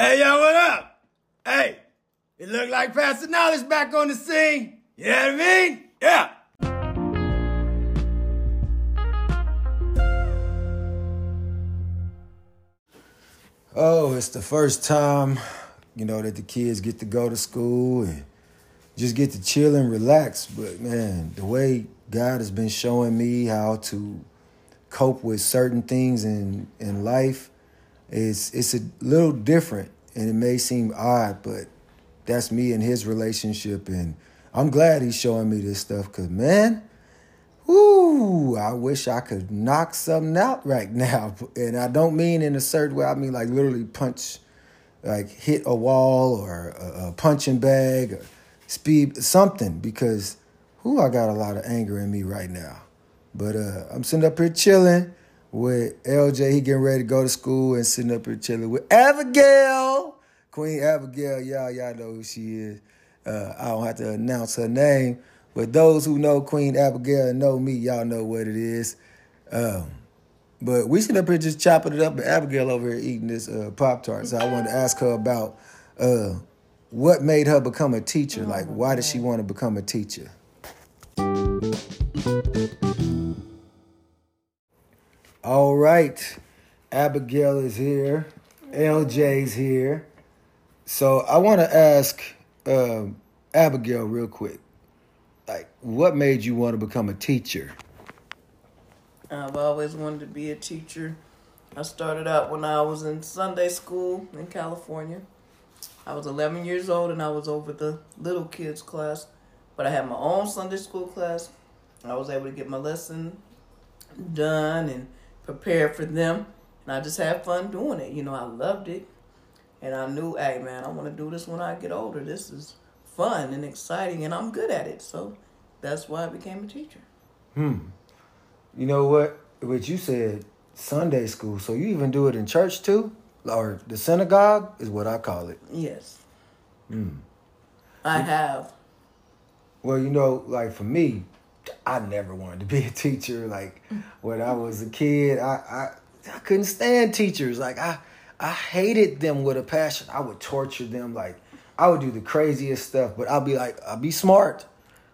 Hey, yo, what up? Hey, it look like Pastor Knowledge back on the scene. You know what I mean? Yeah. Oh, it's the first time, you know, that the kids get to go to school and just get to chill and relax. But man, the way God has been showing me how to cope with certain things in, in life is it's a little different and it may seem odd, but that's me and his relationship and I'm glad he's showing me this stuff because man, whoo, I wish I could knock something out right now. And I don't mean in a certain way, I mean like literally punch, like hit a wall or a, a punching bag or speed, something because whoo, I got a lot of anger in me right now. But uh, I'm sitting up here chilling with LJ. He getting ready to go to school and sitting up here chilling with Abigail. Queen Abigail, y'all, y'all know who she is. Uh, I don't have to announce her name, but those who know Queen Abigail and know me, y'all know what it is. Um, but we sitting up here just chopping it up, and Abigail over here eating this uh, Pop Tart. So I wanted to ask her about uh, what made her become a teacher. Like, why did she want to become a teacher? All right, Abigail is here. LJ's here. So I want to ask um, Abigail real quick. Like, what made you want to become a teacher? I've always wanted to be a teacher. I started out when I was in Sunday school in California. I was 11 years old and I was over the little kids class, but I had my own Sunday school class. I was able to get my lesson done and prepare for them, and I just had fun doing it. You know, I loved it, and I knew, hey man, I want to do this when I get older. This is fun and exciting, and I'm good at it. So that's why I became a teacher. Hmm. You know what? What you said, Sunday school. So you even do it in church too? Or the synagogue is what I call it. Yes, Hmm. I have. Well, you know, like for me, I never wanted to be a teacher. Like when I was a kid, I I, I couldn't stand teachers. Like I I hated them with a passion. I would torture them. Like I would do the craziest stuff, but I'll be like I'll be smart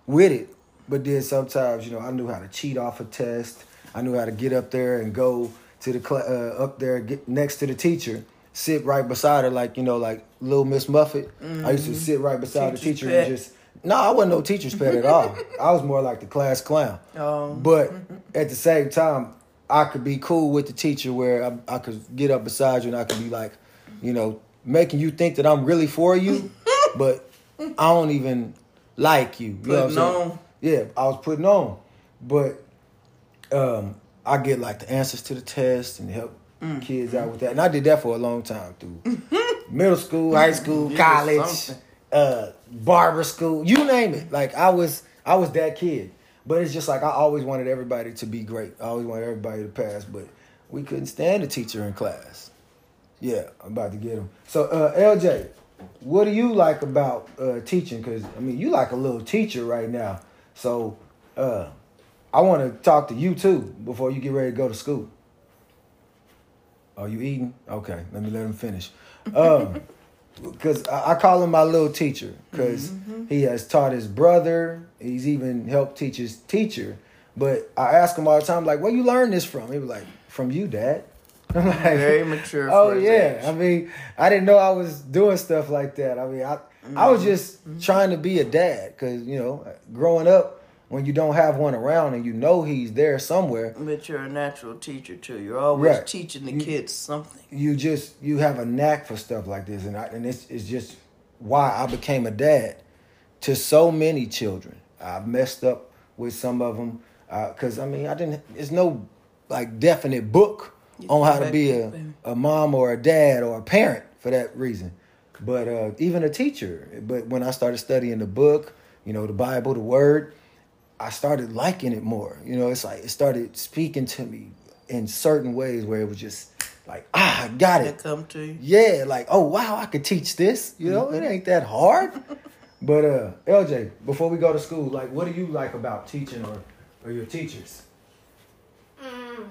with it. But then sometimes, you know, I knew how to cheat off a test. I knew how to get up there and go to the cl- uh, up there, get next to the teacher, sit right beside her, like you know, like little Miss Muffet. I used to sit right beside the teacher pet. and just no, I wasn't no teacher's pet at all. I was more like the class clown. Um, But at the same time, I could be cool with the teacher where I, I could get up beside you and I could be like, you know, making you think that I'm really for you, but I don't even like you. You know what I'm Putting on. Yeah, I was putting on. But um, I get like the answers to the test and help Mm. kids out with that. And I did that for a long time through middle school, high school, college, uh, barber school, you name it. Like I was I was that kid. But it's just like I always wanted everybody to be great. I always wanted everybody to pass, but we couldn't stand a teacher in class. Yeah, I'm about to get him. So uh, LJ, what do you like about uh, teaching? Because I mean, you like a little teacher right now. So uh, I want to talk to you too before you get ready to go to school. Are you eating? Okay, let me let him finish. Um, because I, call him my little teacher because mm-hmm, mm-hmm. he has taught his brother. He's even helped teach his teacher. But I ask him all the time, like, where you learn this from? He was like, from you, Dad. I'm like, Very mature Oh yeah, age. I mean, I didn't know I was doing stuff like that. I mean, I I was mm-hmm. just trying to be a dad because you know, growing up, when you don't have one around and you know he's there somewhere, But you're a natural teacher too. You're always Right. teaching the You- kids something. you just you have a knack for stuff like this, and I, and it's it's just why I became a dad to so many children. I've messed up with some of them because I mean I didn't. There's no like definite book You on how to be a, baby. a mom or a dad or a parent for that reason. But uh, even a teacher. But when I started studying the book, you know, the Bible, the Word, I started liking it more. You know, it's like it started speaking to me in certain ways where it was just like, ah, I got it. come to you. Yeah, like, oh wow, I could teach this. You know, it ain't that hard. but uh LJ, before we go to school, like what do you like about teaching or or your teachers? Mm.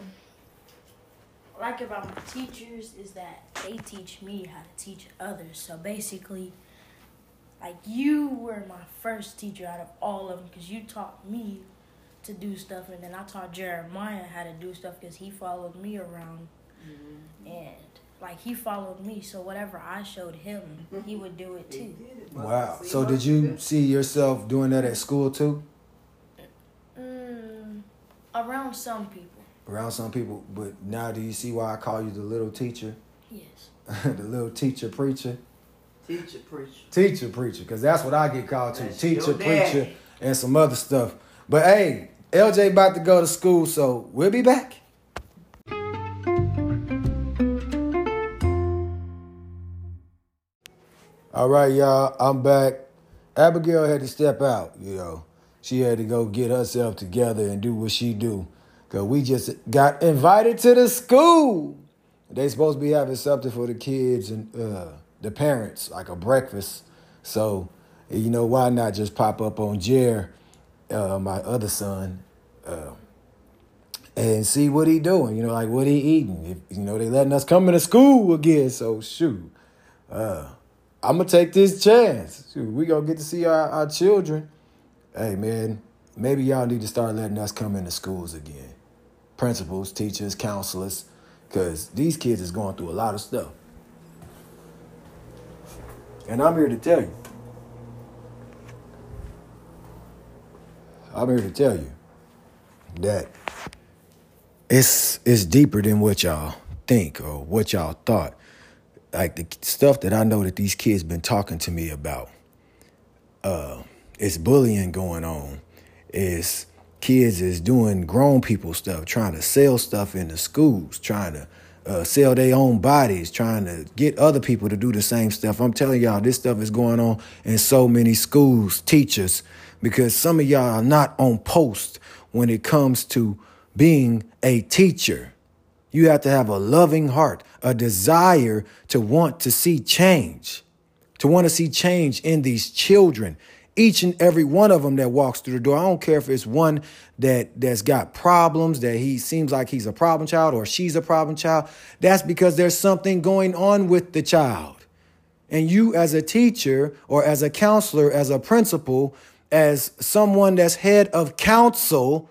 like about my teachers is that they teach me how to teach others. So basically, like you were my first teacher out of all of them because you taught me to do stuff, and then I taught Jeremiah how to do stuff because he followed me around, mm-hmm. and like he followed me. So whatever I showed him, he would do it too. Wow. So did you see yourself doing that at school too? Mm, around some people. Around some people, but now do you see why I call you the little teacher? Yes. the little teacher preacher. Teacher preacher. Teacher preacher, because that's what I get called to. Teacher preacher and some other stuff. But hey, LJ about to go to school, so we'll be back. All right, y'all, I'm back. Abigail had to step out, you know. She had to go get herself together and do what she do. Cause we just got invited to the school. They supposed to be having something for the kids and uh, the parents, like a breakfast. So, you know, why not just pop up on Jer, uh, my other son, uh, and see what he doing? You know, like what he eating. If, you know, they letting us come into school again. So shoot, uh, I'm gonna take this chance. Shoot, we gonna get to see our, our children. Hey man, maybe y'all need to start letting us come into schools again. Principals, teachers, counselors, because these kids is going through a lot of stuff. And I'm here to tell you. I'm here to tell you that it's it's deeper than what y'all think or what y'all thought. Like the stuff that I know that these kids been talking to me about. Uh, it's bullying going on. It's kids is doing grown people stuff, trying to sell stuff in the schools, trying to uh, sell their own bodies, trying to get other people to do the same stuff. I'm telling y'all, this stuff is going on in so many schools, teachers, because some of y'all are not on post when it comes to being a teacher. You have to have a loving heart, a desire to want to see change, to want to see change in these children, each and every one of them that walks through the door. I don't care if it's one that that's got problems, that he seems like he's a problem child or she's a problem child. That's because there's something going on with the child. And you as a teacher or as a counselor, as a principal, as someone that's head of counsel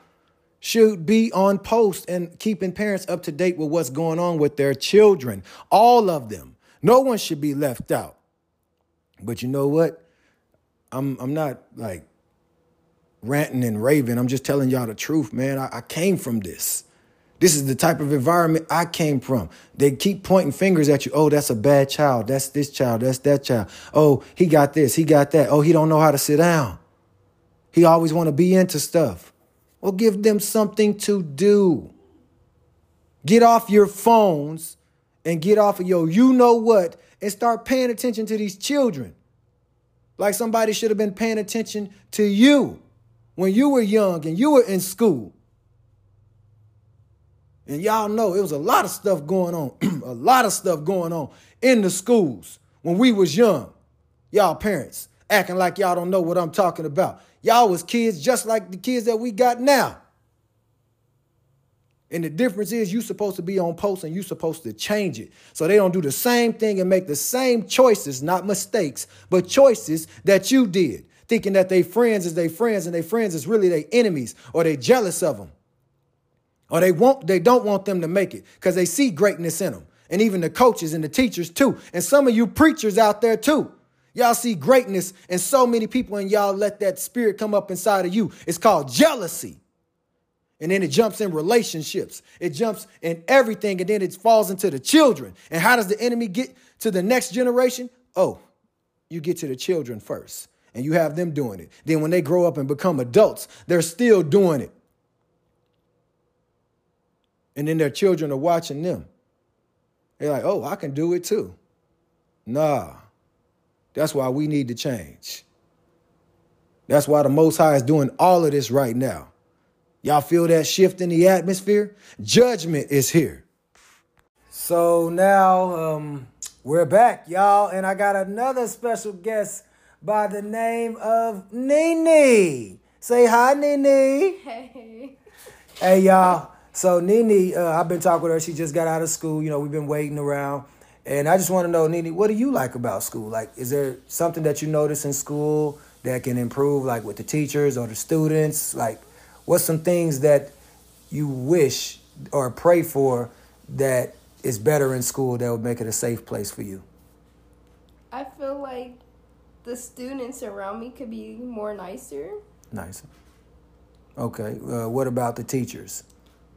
should be on post and keeping parents up to date with what's going on with their children. All of them. No one should be left out. But you know what? I'm I'm not like ranting and raving. I'm just telling y'all the truth, man. I, I came from this. This is the type of environment I came from. They keep pointing fingers at you. Oh, that's a bad child. That's this child. That's that child. Oh, he got this. He got that. Oh, he don't know how to sit down. He always want to be into stuff. Well, give them something to do. Get off your phones and get off of your you know what and start paying attention to these children. Like somebody should have been paying attention to you when you were young and you were in school. And y'all know it was a lot of stuff going on, a lot of stuff going on in the schools when we was young. Y'all parents acting like y'all don't know what I'm talking about. Y'all was kids just like the kids that we got now. And the difference is you're supposed to be on post and you're supposed to change it. So they don't do the same thing and make the same choices, not mistakes, but choices that you did, thinking that they friends is they friends and they friends is really they enemies or they jealous of them. Or they want they don't want them to make it because they see greatness in them. And even the coaches and the teachers too. And some of you preachers out there too. Y'all see greatness in so many people and y'all let that spirit come up inside of you. It's called jealousy. And then it jumps in relationships. It jumps in everything. And then it falls into the children. And how does the enemy get to the next generation? Oh, you get to the children first. And you have them doing it. Then when they grow up and become adults, they're still doing it. And then their children are watching them. They're like, oh, I can do it too. Nah. That's why we need to change. That's why the Most High is doing all of this right now. Y'all feel that shift in the atmosphere? Judgment is here. So now um, we're back, y'all, and I got another special guest by the name of Nene. Say hi, Nene. Hey. Hey, y'all. So Nene, uh, I've been talking with her. She just got out of school. You know, we've been waiting around, and I just want to know, Nene, what do you like about school? Like, is there something that you notice in school that can improve, like with the teachers or the students? Like, what's some things that you wish or pray for that is better in school that would make it a safe place for you? I feel like the students around me could be more nicer, Nice. Okay. Uh, what about the teachers?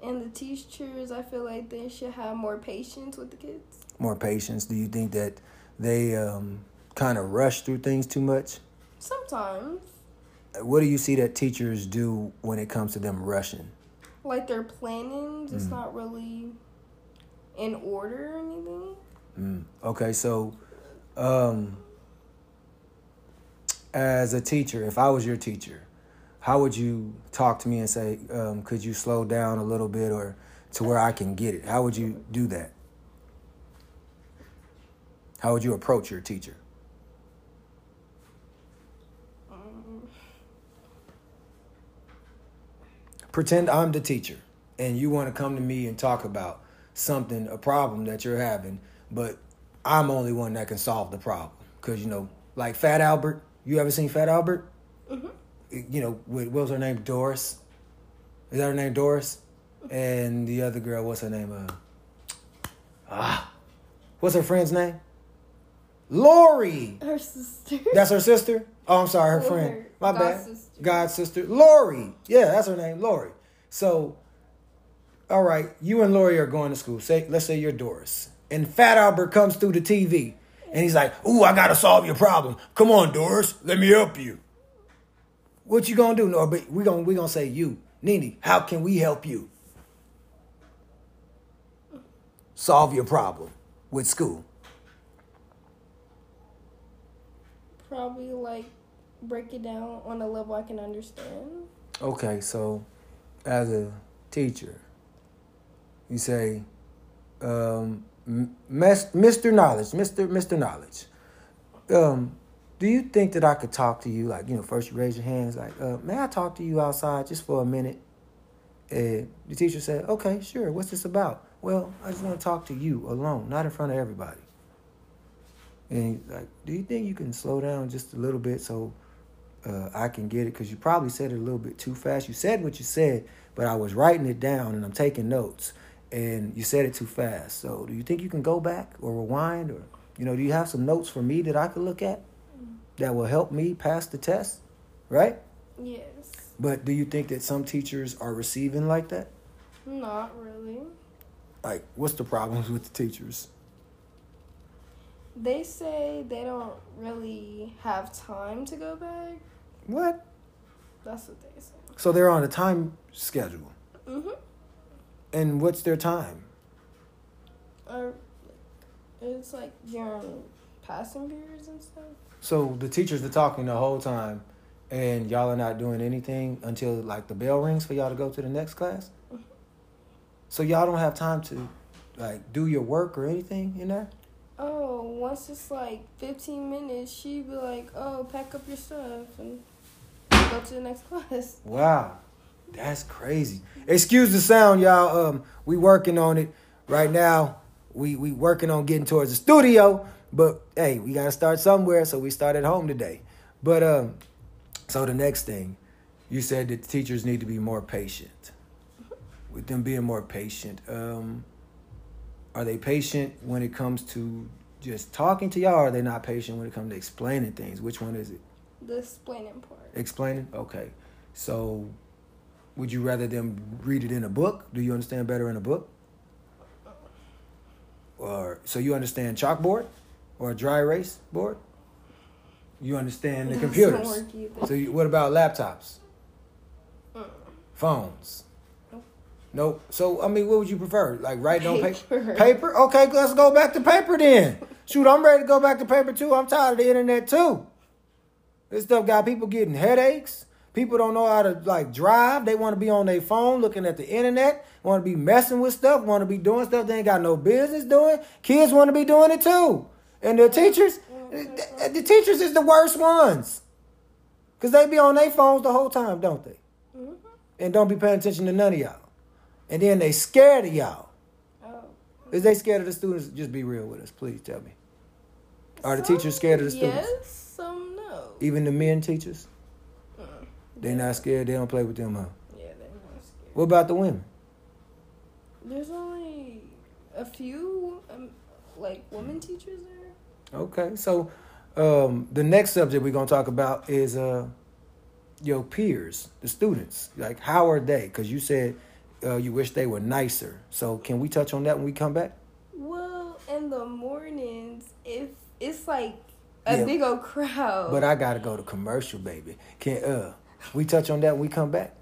and the teachers. I feel like they should have more patience with the kids. More patience? Do you think that they um, kind of rush through things too much? Sometimes, What do you see that teachers do when it comes to them rushing? like their planning, just not really in order or anything. Mm. Okay, so um, as a teacher, if I was your teacher, how would you talk to me and say, um, could you slow down a little bit or to where I can get it? How would you do that? How would you approach your teacher? Pretend I'm the teacher and you want to come to me and talk about something, a problem that you're having, but I'm only one that can solve the problem. Because, you know, like Fat Albert, you ever seen Fat Albert? You know, with, what was her name? Doris? Is that her name, Doris? And the other girl, what's her name? Uh, ah, what's her friend's name? Lori. Her sister. That's her sister? Oh, I'm sorry, her friend. her My bad. sister. God sister. Lori. Yeah, that's her name, Lori. So, all right, you and Lori are going to school. Say, let's say you're Doris. And Fat Albert comes through the TV and he's like, Ooh, I gotta solve your problem. Come on, Doris, let me help you. What you gonna do? No, but we gonna we gonna say you. Nene how can we help you? Solve your problem with school. Probably like break it down on a level I can understand. Okay, so as a teacher, you say, um, Mr. Knowledge, Mr. Mr. Knowledge. Um, do you think that I could talk to you? Like, you know, first you raise your hands, like, uh, may I talk to you outside just for a minute? And the teacher said, okay, sure. What's this about? Well, I just want to talk to you alone, not in front of everybody. And he's like, do you think you can slow down just a little bit so uh, I can get it? Because you probably said it a little bit too fast. You said what you said, but I was writing it down and I'm taking notes. And you said it too fast. So do you think you can go back or rewind? Or, you know, do you have some notes for me that I could look at that will help me pass the test? Right? Yes. But do you think that some teachers are receiving like that? Not really. Like, what's the problems with the teachers? They say they don't really have time to go back. What? That's what they say. So they're on a time schedule. Mhm. And what's their time? Or it's like during passing periods and stuff. So the teachers are talking the whole time, and y'all are not doing anything until like the bell rings for y'all to go to the next class. So y'all don't have time to like do your work or anything in there. Oh, once it's like 15 minutes, she'd be like, "Oh, pack up your stuff and go to the next class." Wow, that's crazy. Excuse the sound, y'all. Um, we working on it right now. We we working on getting towards the studio, but hey, we gotta start somewhere. So we start at home today. But um, so the next thing, you said that teachers need to be more patient. With them being more patient, um, are they patient when it comes to just talking to y'all? Or are they not patient when it comes to explaining things? Which one is it? The explaining part. Explaining? Okay. So, would you rather them read it in a book? Do you understand better in a book? Or so you understand chalkboard or a dry erase board? You understand the computers. So, you, what about laptops? Mm. Phones? Nope. Nope. So, I mean, what would you prefer? Like writing on? Paper. Paper? Okay, let's go back to paper then. Shoot, I'm ready to go back to paper too. I'm tired of the internet too. This stuff got people getting headaches. People don't know how to like drive. They want to be on their phone looking at the internet. Want to be messing with stuff. Want to be doing stuff they ain't got no business doing. Kids want to be doing it too. And the teachers, the, the teachers is the worst ones. Cause they be on their phones the whole time, don't they? Mhm. And don't be paying attention to none of y'all. and then they scared of y'all. Oh. Is they scared of the students? Just be real with us, please tell me. Are the teachers scared of the students? Yes. Even the men teachers? Uh, They not scared. They don't play with them, huh? Yeah, they're not scared. What about the women? There's only a few, um, like women teachers there. Okay, so um, the next subject we're gonna talk about is uh, your peers, the students. Like, how are they? Because you said uh, you wish they were nicer. So, can we touch on that when we come back? Well, in the mornings, if it's like a Yeah. big old crowd. But I gotta go to commercial, baby. Can uh, we touch on that when we come back?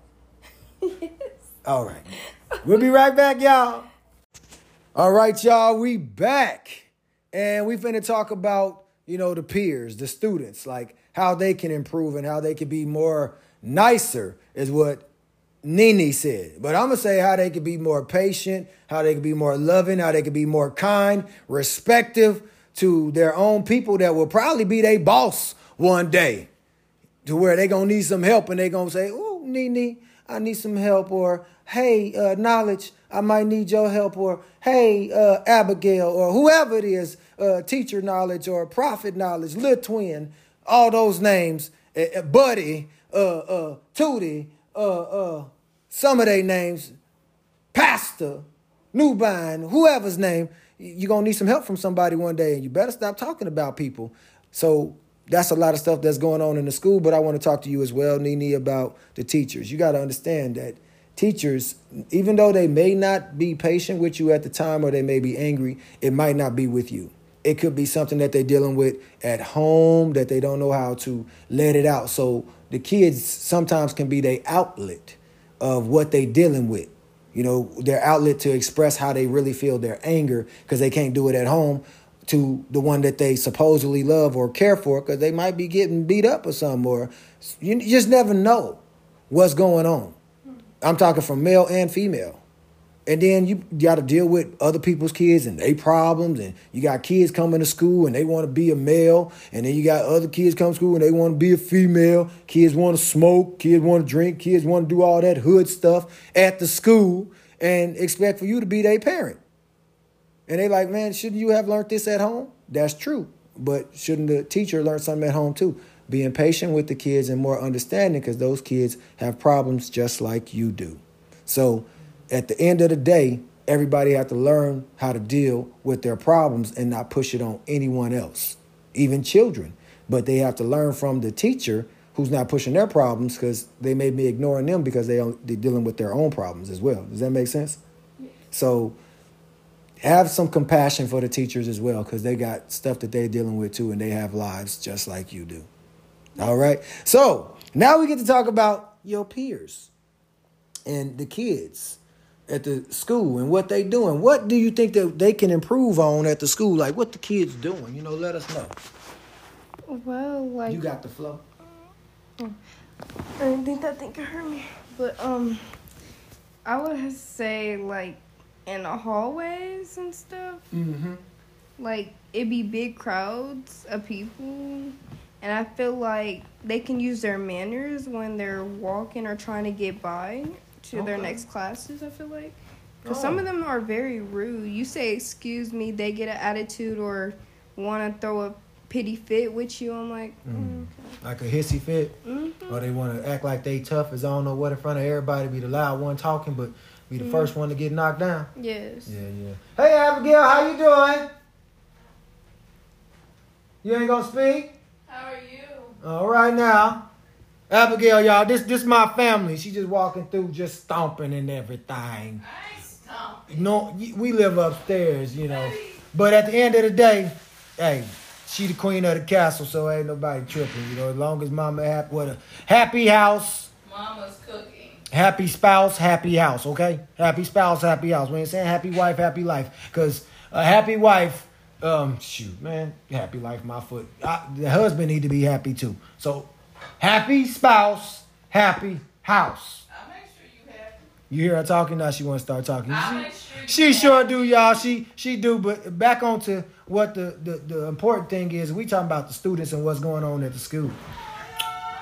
yes. All right. We'll be right back, y'all. All right, y'all, we back. And we finna talk about, you know, the peers, the students, like how they can improve and how they can be more nicer is what Nene said. But I'm gonna say how they can be more patient, how they can be more loving, how they can be more kind, respective to their own people that will probably be their boss one day. To where they gonna need some help and they gonna say, "Oh, Nene, I need some help," or "Hey, uh, knowledge, I might need your help," or "Hey, uh, Abigail," or whoever it is, uh, teacher knowledge or prophet knowledge, little twin, all those names, uh, uh, Buddy, uh, uh, Tootie, uh, uh, some of their names, Pastor, Newbine, whoever's name, you're gonna need some help from somebody one day, and you better stop talking about people. So that's a lot of stuff that's going on in the school, but I want to talk to you as well, Nene, about the teachers. You got to understand that teachers, even though they may not be patient with you at the time or they may be angry, it might not be with you. It could be something that they're dealing with at home that they don't know how to let it out. So the kids sometimes can be their outlet of what they're dealing with. You know, their outlet to express how they really feel their anger because they can't do it at home to the one that they supposedly love or care for because they might be getting beat up or something or you just never know what's going on. I'm talking from male and female. And then you got to deal with other people's kids and their problems. And you got kids coming to school and they want to be a male. And then you got other kids come to school and they want to be a female. Kids want to smoke. Kids want to drink. Kids want to do all that hood stuff at the school and expect for you to be their parent. And they like, man, shouldn't you have learned this at home? That's true. But shouldn't the teacher learn something at home too? Being patient with the kids and more understanding because those kids have problems just like you do. So at the end of the day, everybody have to learn how to deal with their problems and not push it on anyone else, even children. But they have to learn from the teacher who's not pushing their problems because they may be ignoring them because they they're dealing with their own problems as well. Does that make sense? So have some compassion for the teachers as well because they got stuff that they're dealing with too and they have lives just like you do. All right. So now we get to talk about your peers and the kids at the school and what they doing. What do you think that they can improve on at the school? Like what the kids doing? You know, let us know. Well, like You got the flow. I didn't think that thing could hurt me. But um, I would say like in the hallways and stuff. Mm-hmm. Like it be big crowds of people, and I feel like they can use their manners when they're walking or trying to get by to their next classes. I feel like. Because some Oh. of them are very rude. You say excuse me, they get an attitude or want to throw a pity fit with you. I'm like, mm. Like a hissy fit. hmm Or they want to act like they tough as I don't know what in front of everybody, be the loud one talking, but be the first one to get knocked down. yes. Yeah, yeah. Hey Abigail, how you doing? You ain't gonna speak? How are you? All right now. Abigail, y'all, this this my family. She just walking through, just stomping and everything. I stomp. No, we live upstairs, you know. But at the end of the day, hey, she the queen of the castle, so ain't nobody tripping, you know. As long as mama happy with a happy house, Mama's cooking. happy spouse, happy house, okay? Happy spouse, happy house. We ain't saying happy wife, happy life. Cause a happy wife, um, shoot, man, happy life, my foot. I, the husband need to be happy too. So, happy spouse, happy house. I make sure you hear her talking now? She want to start talking. She- sure she sure do, y'all. She she do. But back on to what the, the, the important thing is. We talking about the students and what's going on at the school.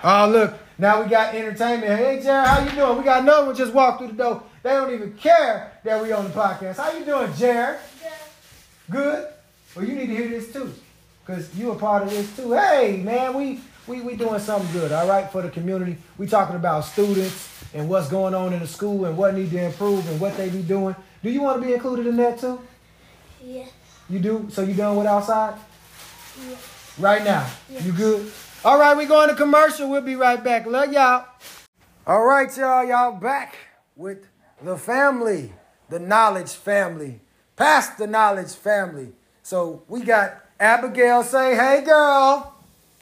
Oh, look. Now we got entertainment. Hey, Jared, how you doing? We got another one just walked through the door. They don't even care that we on the podcast. How you doing, Jared? Good. Well, you need to hear this too, cause you a part of this too. Hey, man, we we we doing something good. All right, for the community. We talking about students and what's going on in the school and what need to improve and what they be doing. Do you want to be included in that too? Yeah. You do? So you done with outside? Yeah. Right now. Yeah. You good? All right, we going to commercial. We'll be right back. Love y'all. All right, y'all. Y'all back with the family, the knowledge family, past the knowledge family. So we got Abigail say, hey, girl.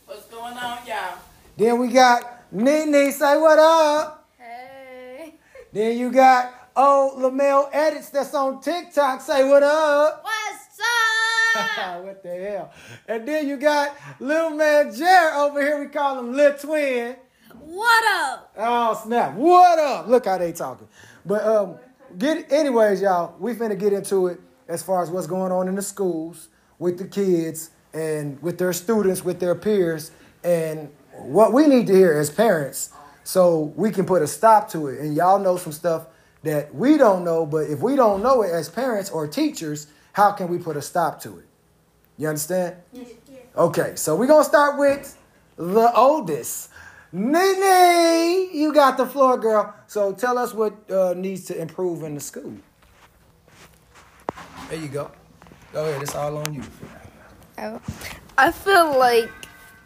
What's going on, y'all? Then we got Nene say, what up? Hey. Then you got old Lamel Edits that's on TikTok say, what up? What's up? what the hell? And then you got little man Jared over here. We call him Lil Twin. What up? Oh snap! What up? Look how they talking. But um, get anyways, y'all. We finna get into it as far as what's going on in the schools with the kids and with their students, with their peers, and what we need to hear as parents, so we can put a stop to it. And y'all know some stuff that we don't know, but if we don't know it as parents or teachers, how can we put a stop to it? You understand? Okay, so we're gonna start with the oldest. Nene, you got the floor, girl. So tell us what uh, needs to improve in the school. There you go. Go ahead, it's all on you. Oh. I feel like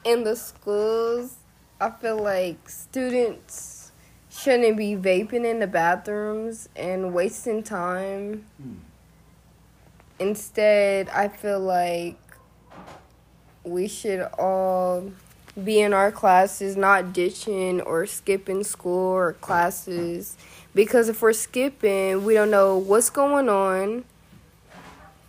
in the schools, I feel like students shouldn't be vaping in the bathrooms and wasting time. Hmm. Instead, I feel like we should all be in our classes, not ditching or skipping school or classes. Because if we're skipping, we don't know what's going on.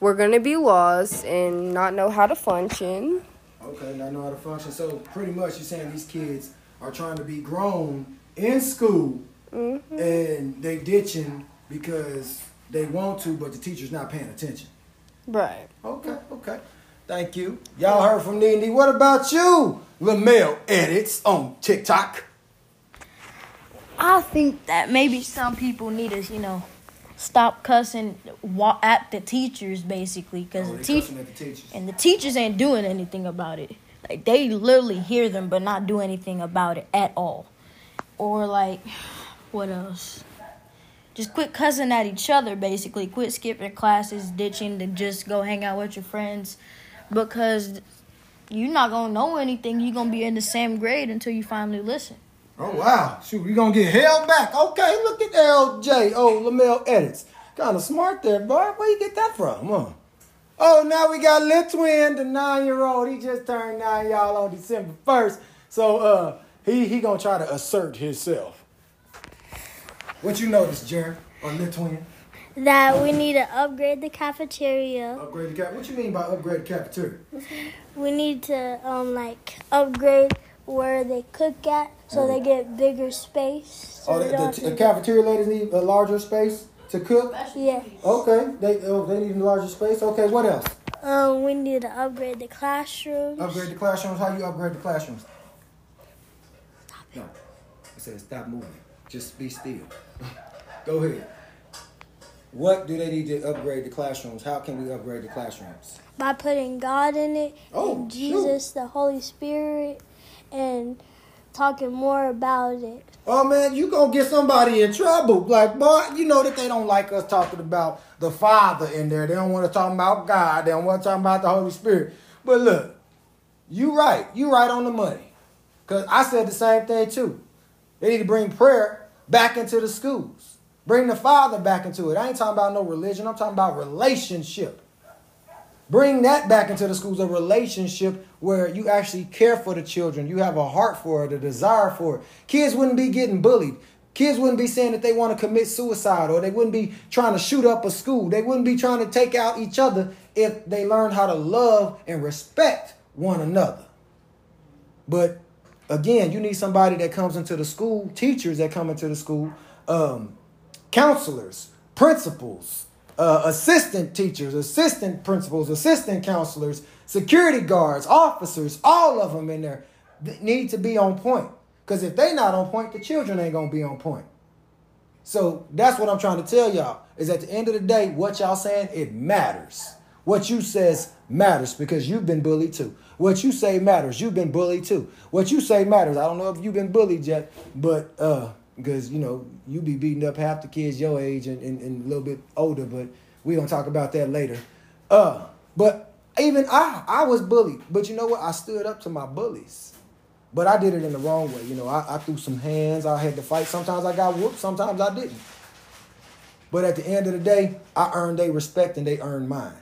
We're gonna be lost and not know how to function. Okay, now I know how to function. So pretty much you're saying these kids are trying to be grown in school Mm-hmm. and they ditching because they want to, but the teacher's not paying attention. Right. Okay, okay. Thank you. Y'all heard from Nene. What about you? Lamel edits on TikTok. I think that maybe some people need to, you know, stop cussing at the teachers, basically, because Oh, the they teach cussing at the teachers. and the teachers ain't doing anything about it. Like they literally hear them, but not do anything about it at all. Or like, what else? Just quit cussing at each other, basically. Quit skipping classes, ditching to just go hang out with your friends, because you're not gonna know anything. You're gonna be in the same grade until you finally listen. Oh wow, shoot, we gonna get held back. Okay, look at LJ. Oh, Lamel edits. Kind of smart there, boy. Where you get that from, huh? Oh, now we got Lil Twin, the nine-year-old. He just turned nine, y'all, on December first. So, uh, he he gonna try to assert himself. What you notice, Jared, on Lil Twin? that we need to upgrade the cafeteria. Upgrade the cap. What you mean by upgrade the cafeteria? We need to um like upgrade where they cook at so they get bigger space. So Oh, they the, the, the cafeteria ladies need a larger space to cook. yeah. Okay, they oh, they need a larger space. Okay, what else? Um, we need to upgrade the classrooms. Upgrade the classrooms. How you upgrade the classrooms? Stop it. No, I said stop moving. Just be still. Go ahead. What do they need to upgrade the classrooms? How can we upgrade the classrooms? by putting God in it, Oh, and Jesus, the Holy Spirit, and talking more about it. Oh man, you gonna get somebody in trouble. Like, boy, you know that they don't like us talking about the Father in there. They don't want to talk about God. They don't want to talk about the Holy Spirit. But look, you right. You right on the money. Cause I said the same thing too. They need to bring prayer back into the schools. Bring the Father back into it. I ain't talking about no religion. I'm talking about relationship. Bring that back into the schools, a relationship where you actually care for the children. You have a heart for it, a desire for it. Kids wouldn't be getting bullied. Kids wouldn't be saying that they want to commit suicide or they wouldn't be trying to shoot up a school. They wouldn't be trying to take out each other if they learned how to love and respect one another. But again, you need somebody that comes into the school, teachers that come into the school, um, counselors, principals, uh, assistant teachers, assistant principals, assistant counselors, security guards, officers, all of them in there need to be on point. Because if they not on point, the children ain't gonna be on point. So that's what I'm trying to tell y'all. Is at the end of the day, what y'all saying, it matters. What you says matters because you've been bullied too. What you say matters. You've been bullied too. What you say matters. I don't know if you've been bullied yet, but uh, because you know you be beating up half the kids your age and, and, and a little bit older, but we gonna talk about that later. Uh, but even I, I was bullied, but you know what? I stood up to my bullies. But I did it in the wrong way. You know, I, I threw some hands. I had to fight. Sometimes I got whooped. Sometimes I didn't. But at the end of the day, I earned their respect and they earned mine.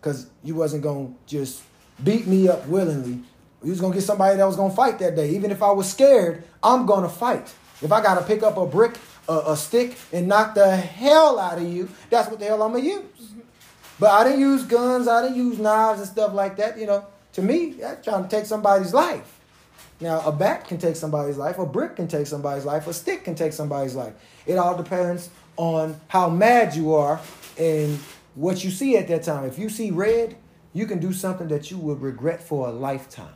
Because you wasn't to just beat me up willingly. You was to get somebody that was to fight that day. Even if I was scared, I'm to fight. If I got to pick up a brick, a, a, stick, and knock the hell out of you, that's what the hell I'm going to use. Mm-hmm. But I didn't use guns. I didn't use knives and stuff like that. You know, to me, that's trying to take somebody's life. Now, a bat can take somebody's life, a brick can take somebody's life, a stick can take somebody's life. It all depends on how mad you are and what you see at that time. If you see red, you can do something that you would regret for a lifetime.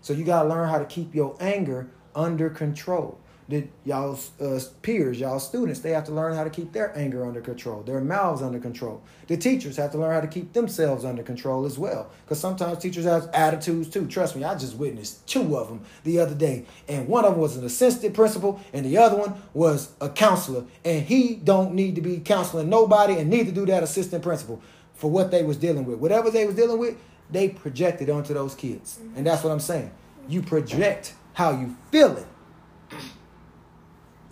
So you got to learn how to keep your anger under control the y'all's uh, peers, y'all students, they have to learn how to keep their anger under control, their mouths under control. The teachers have to learn how to keep themselves under control as well, because sometimes teachers have attitudes too. Trust me, I just witnessed two of them the other day, and one of them was an assistant principal, and the other one was a counselor, and he don't need to be counseling nobody, and neither do that assistant principal for what they was dealing with. Whatever they was dealing with, they projected onto those kids, and that's what I'm saying. You project how you feeling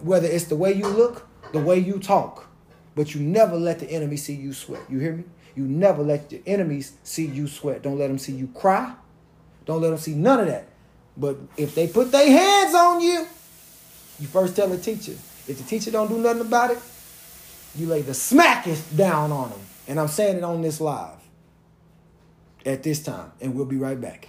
whether it's the way you look, the way you talk, but you never let the enemy see you sweat. You hear me? You never let your enemies see you sweat. Don't let them see you cry. Don't let them see none of that. But if they put their hands on you, you first tell the teacher. If the teacher don't do nothing about it, you lay the smackest down on them. And I'm saying it on this live at this time. And we'll be right back.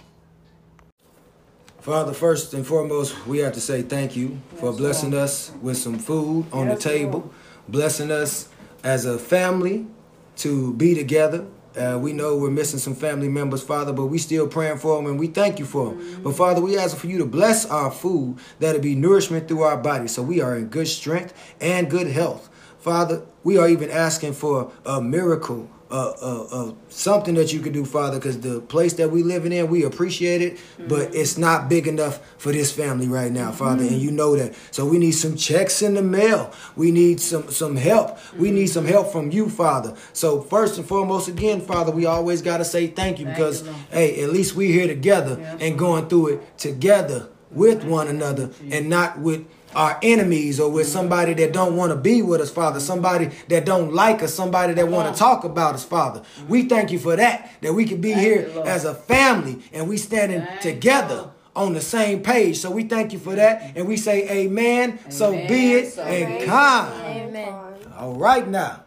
Father, first and foremost, we have to say thank you for yes, blessing Lord. us with some food on yes, the table, Lord. blessing us as a family to be together. Uh, we know we're missing some family members, Father, but we still praying for them and we thank you for them. Mm-hmm. But Father, we ask for you to bless our food, that it be nourishment through our body, so we are in good strength and good health. Father, we are even asking for a miracle uh, uh, uh, something that you could do, Father, because the place that we living in, we appreciate it, mm-hmm. but it's not big enough for this family right now, Father, mm-hmm. and you know that. So we need some checks in the mail. We need some some help. Mm-hmm. We need some help from you, Father. So first and foremost, again, Father, we always got to say thank you thank because, you, hey, at least we're here together yeah. and going through it together with one another and not with our enemies or with somebody that don't want to be with us, Father, somebody that don't like us, somebody that want to talk about us, Father. We thank you for that, that we can be here as a family and we standing together on the same page. So we thank you for that and we say amen, amen. so be it so and come. Amen. All right now.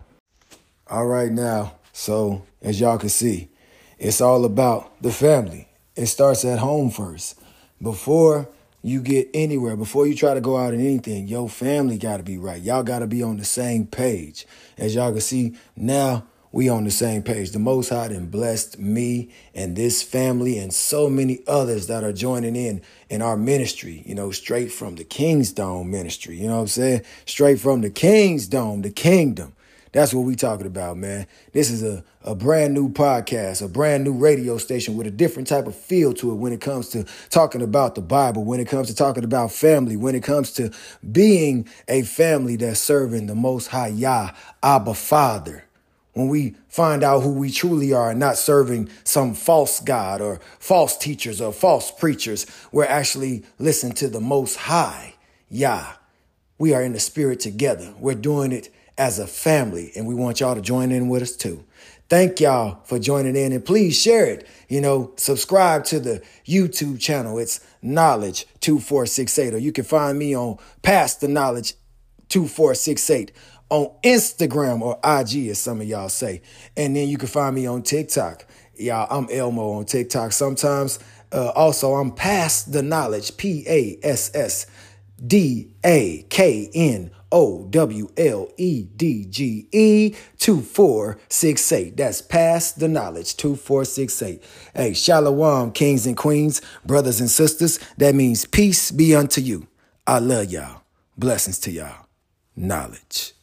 All right now. So as y'all can see, it's all about the family. It starts at home first. Before you get anywhere, before you try to go out in anything, your family got to be right. Y'all got to be on the same page. As y'all can see, now we on the same page. The Most High and blessed me and this family and so many others that are joining in in our ministry, you know, straight from the King's Dome ministry. You know what I'm saying? Straight from the King's Dome, the kingdom. That's what we talking about, man. This is a, a brand new podcast, a brand new radio station with a different type of feel to it when it comes to talking about the Bible, when it comes to talking about family, when it comes to being a family that's serving the most high Yah, Abba Father. When we find out who we truly are and not serving some false God or false teachers or false preachers, we're actually listening to the most high Yah. We are in the spirit together. We're doing it as a family, and we want y'all to join in with us too. Thank y'all for joining in and please share it. You know, subscribe to the YouTube channel. It's Knowledge 2468, or you can find me on Past the Knowledge 2468 on Instagram or IG, as some of y'all say. And then you can find me on TikTok. Y'all, I'm Elmo on TikTok. Sometimes, uh, also, I'm Past the Knowledge, P A S S D A K N O W L E D G E 2468. That's past the knowledge 2468. Hey, Shalom, kings and queens, brothers and sisters. That means peace be unto you. I love y'all. Blessings to y'all. knowledge.